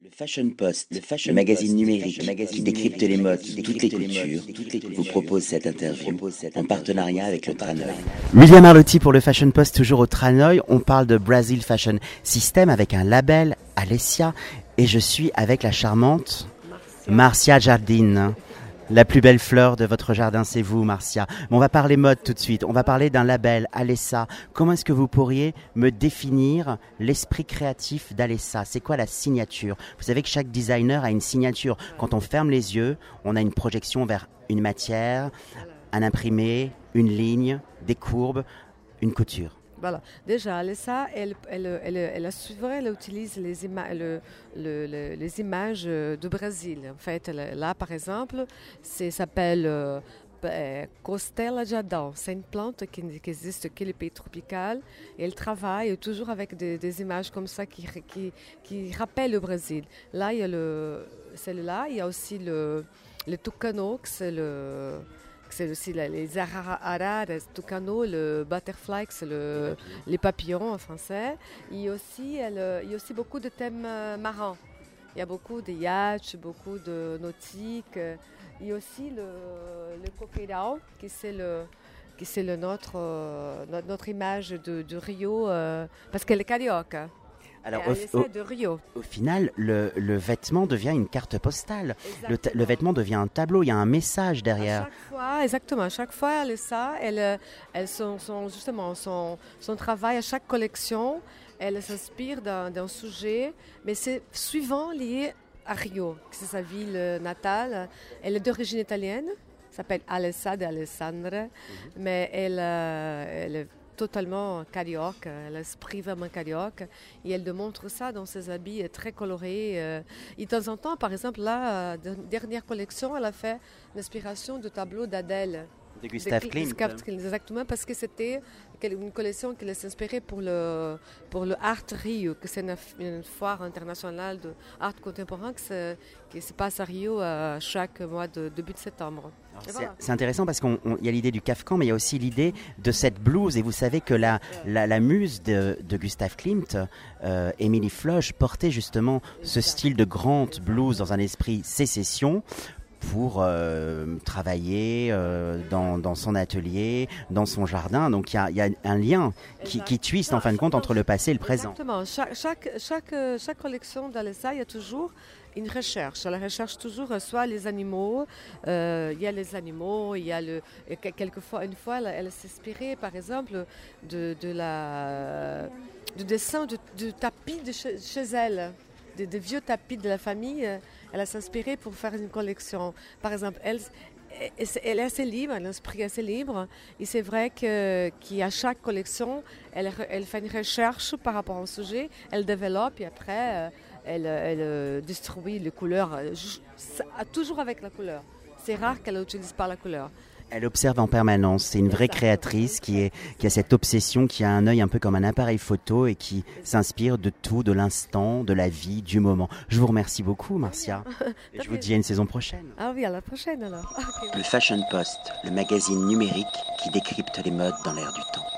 Le Fashion Post, le, fashion magazine numérique qui décrypte les modes, toutes les cultures, vous propose cette interview en partenariat avec le Tranoï. William Arlotti pour le Fashion Post, toujours au Tranoï. On parle de Brazil Fashion System avec un label, Alessia, et je suis avec la charmante Marcia Jardine. La plus belle fleur de votre jardin, c'est vous, Marcia. on va parler mode tout de suite. On va parler d'un label, Alessa. Comment est-ce que vous pourriez me définir l'esprit créatif d'Alessa? C'est quoi la signature? Vous savez que chaque designer a une signature. Quand on ferme les yeux, on a une projection vers une matière, un imprimé, une ligne, des courbes, une couture. Déjà, Alessa, elle, elle, elle, elle, elle utilise les, images euh, du Brésil. En fait, là, par exemple, ça s'appelle euh, euh, Costella de. C'est une plante qui, qui existe que les pays tropical. Et elle travaille toujours avec des, images comme ça qui, rappellent le Brésil. Là, il y a le, celle-là. Il y a aussi le, le c'est le c'est aussi les araras, tucano, le butterfly, c'est le, les papillons en français. Il y, a aussi, il y a aussi beaucoup de thèmes euh, marins. Il y a beaucoup de yachts, beaucoup de nautiques. Il y a aussi le, le qui c'est le, qui c'est le notre, euh, notre, image de, Rio, euh, parce qu'elle est carioca. Alors, au, Rio. au, final, le, le, vêtement devient une carte postale. Le, le, vêtement devient un tableau. Il y a un message derrière. À chaque fois, exactement. À chaque fois, elle ça. Elle, elle son, son, justement son, son travail à chaque collection. Elle s'inspire d'un sujet, mais c'est suivant lié à Rio, c'est sa ville natale. Elle est d'origine italienne s'appelle Alessa de Alessandre, mhm. mais elle, euh, elle, est totalement carioque, l'esprit vraiment carioque. Et elle démontre ça dans ses habits très colorés. Euh. Et de temps en temps, par exemple, euh, dernière collection, elle a fait l'inspiration du tableau d'Adèle. De Gustave Klimt. Exactement, parce que c'était une collection qui s'est inspirée pour le, pour le Art Rio, que c'est une, foire internationale d'art contemporain qui se passe à Rio euh, chaque mois de début de septembre. C'est intéressant parce qu'il y a l'idée du Kafka, mais il y a aussi l'idée de cette blouse. Et vous savez que la, la, muse de, de Gustav Klimt, euh, Emily Floch, portait justement ce style de grande blouse dans un esprit sécession pour euh, travailler euh, dans, dans, son atelier, dans son jardin. Donc il y a, y a, un lien qui, qui twiste en fin de compte entre le passé et le présent. Exactement. Chaque, chaque, chaque, chaque collection d'Alessa, il y a toujours une recherche. La recherche toujours soit les animaux, euh, il y a les animaux, il y a le, quelquefois, une fois, elle, s'inspirait par exemple de, de la, du dessin du, tapis de chez, elle, des vieux tapis de la famille elle a s'inspiré pour faire une collection. Par exemple, elle, est assez libre, elle a un esprit assez libre. Et c'est vrai qu'à chaque collection, elle, fait une recherche par rapport au sujet, elle développe et après, euh, elle, elle euh, distribue les couleurs, euh, toujours avec la couleur. C'est rare qu'elle n'utilise pas la couleur. Elle observe en permanence. C'est une vraie créatrice qui, est, qui a cette obsession, qui a un œil un peu comme un appareil photo et qui s'inspire de tout, de l'instant, de la vie, du moment. Je vous remercie beaucoup, Marcia. Et je vous dis à une saison prochaine. Ah oui, à la prochaine alors. Le Fashion Post, le magazine numérique qui décrypte les modes dans l'air du temps.